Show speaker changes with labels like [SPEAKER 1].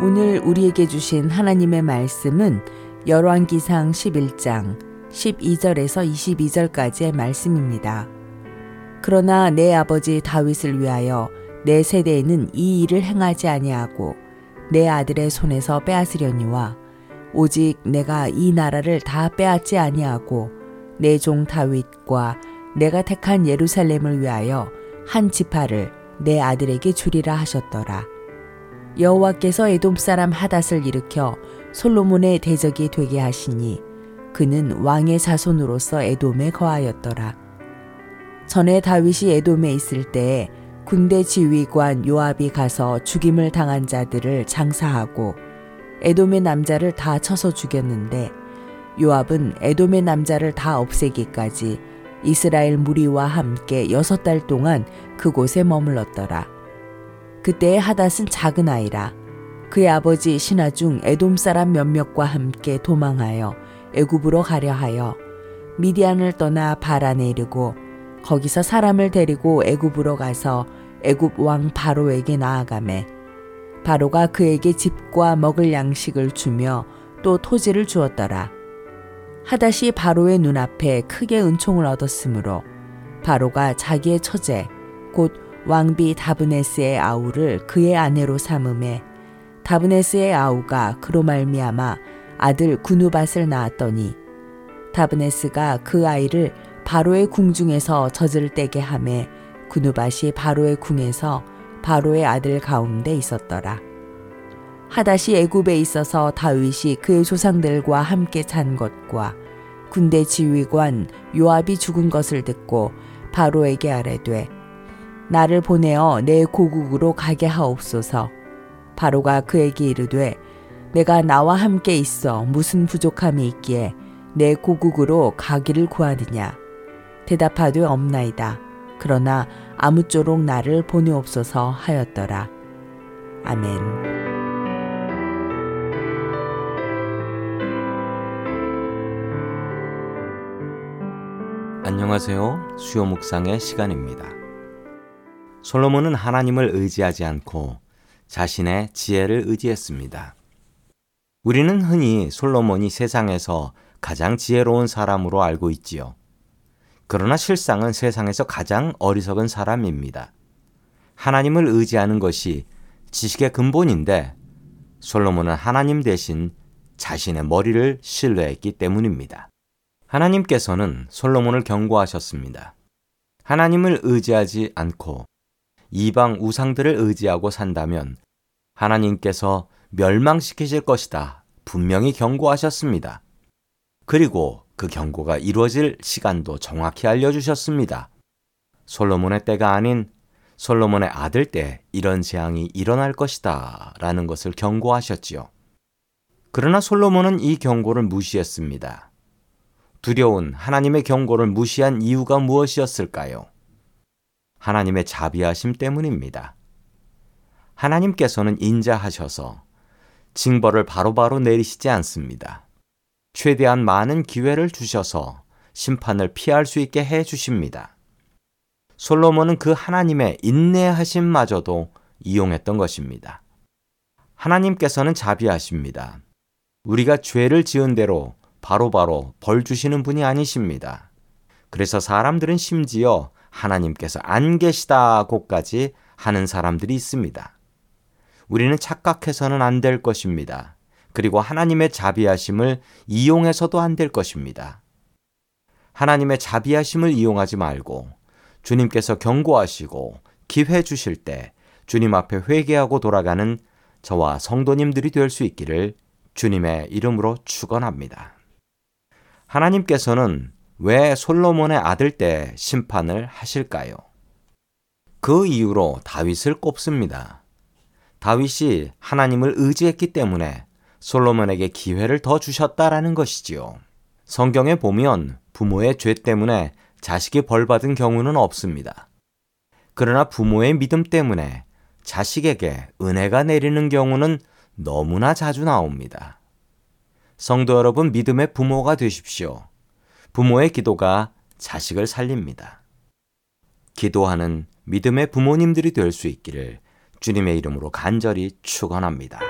[SPEAKER 1] 오늘 우리에게 주신 하나님의 말씀은 열왕기상 11장 12절에서 22절까지의 말씀입니다. 그러나 내 아버지 다윗을 위하여 내 세대에는 이 일을 행하지 아니하고 내 아들의 손에서 빼앗으려니와 오직 내가 이 나라를 다 빼앗지 아니하고 내 종 다윗과 내가 택한 예루살렘을 위하여 한 지파를 내 아들에게 주리라 하셨더라. 여호와께서 에돔 사람 하닷을 일으켜 솔로몬의 대적이 되게 하시니 그는 왕의 자손으로서 에돔에 거하였더라. 전에 다윗이 에돔에 있을 때에 군대 지휘관 요압이 가서 죽임을 당한 자들을 장사하고 에돔의 남자를 다 쳐서 죽였는데 요압은 에돔의 남자를 다 없애기까지 이스라엘 무리와 함께 여섯 달 동안 그곳에 머물렀더라. 그때 하닷은 작은 아이라 그의 아버지 신하 중 에돔 사람 몇몇과 함께 도망하여 애굽으로 가려 하여 미디안을 떠나 바란에 이르고 거기서 사람을 데리고 애굽으로 가서 애굽 왕 바로에게 나아가매 바로가 그에게 집과 먹을 양식을 주며 또 토지를 주었더라. 하닷이 바로의 눈앞에 크게 은총을 얻었으므로 바로가 자기의 처제 곧 왕비 다브네스의 아우를 그의 아내로 삼음에 다브네스의 아우가 그로 말미암아 아들 구누밭을 낳았더니 다브네스가 그 아이를 바로의 궁중에서 젖을 떼게 하매 구누밭이 바로의 궁에서 바로의 아들 가운데 있었더라. 하닷이 애굽에 있어서 다윗이 그의 조상들과 함께 산 것과 군대 지휘관 요압이 죽은 것을 듣고 바로에게 아뢰되 나를 보내어 내 고국으로 가게 하옵소서. 바로가 그에게 이르되 내가 나와 함께 있어 무슨 부족함이 있기에 내 고국으로 가기를 구하느냐. 대답하되 없나이다. 그러나 아무쪼록 나를 보내옵소서 하였더라. 아멘.
[SPEAKER 2] 안녕하세요. 수요 묵상의 시간입니다. 솔로몬은 하나님을 의지하지 않고 자신의 지혜를 의지했습니다. 우리는 흔히 솔로몬이 세상에서 가장 지혜로운 사람으로 알고 있지요. 그러나 실상은 세상에서 가장 어리석은 사람입니다. 하나님을 의지하는 것이 지식의 근본인데 솔로몬은 하나님 대신 자신의 머리를 신뢰했기 때문입니다. 하나님께서는 솔로몬을 경고하셨습니다. 하나님을 의지하지 않고 이방 우상들을 의지하고 산다면 하나님께서 멸망시키실 것이다. 분명히 경고하셨습니다. 그리고 그 경고가 이루어질 시간도 정확히 알려주셨습니다. 솔로몬의 때가 아닌 솔로몬의 아들 때 이런 재앙이 일어날 것이다. 라는 것을 경고하셨지요. 그러나 솔로몬은 이 경고를 무시했습니다. 두려운 하나님의 경고를 무시한 이유가 무엇이었을까요? 하나님의 자비하심 때문입니다. 하나님께서는 인자하셔서 징벌을 바로바로 내리시지 않습니다. 최대한 많은 기회를 주셔서 심판을 피할 수 있게 해 주십니다. 솔로몬은 그 하나님의 인내하심마저도 이용했던 것입니다. 하나님께서는 자비하십니다. 우리가 죄를 지은 대로 바로바로 바로 벌 주시는 분이 아니십니다. 그래서 사람들은 심지어 하나님께서 안 계시다고까지 하는 사람들이 있습니다. 우리는 착각해서는 안 될 것입니다. 그리고 하나님의 자비하심을 이용해서도 안 될 것입니다. 하나님의 자비하심을 이용하지 말고 주님께서 경고하시고 기회 주실 때 주님 앞에 회개하고 돌아가는 저와 성도님들이 될 수 있기를 주님의 이름으로 축원합니다. 하나님께서는 왜 솔로몬의 아들 때 심판을 하실까요? 그 이유로 다윗을 꼽습니다. 다윗이 하나님을 의지했기 때문에 솔로몬에게 기회를 더 주셨다라는 것이지요. 성경에 보면 부모의 죄 때문에 자식이 벌받은 경우는 없습니다. 그러나 부모의 믿음 때문에 자식에게 은혜가 내리는 경우는 너무나 자주 나옵니다. 성도 여러분 믿음의 부모가 되십시오. 부모의 기도가 자식을 살립니다. 기도하는 믿음의 부모님들이 될 수 있기를 주님의 이름으로 간절히 축원합니다.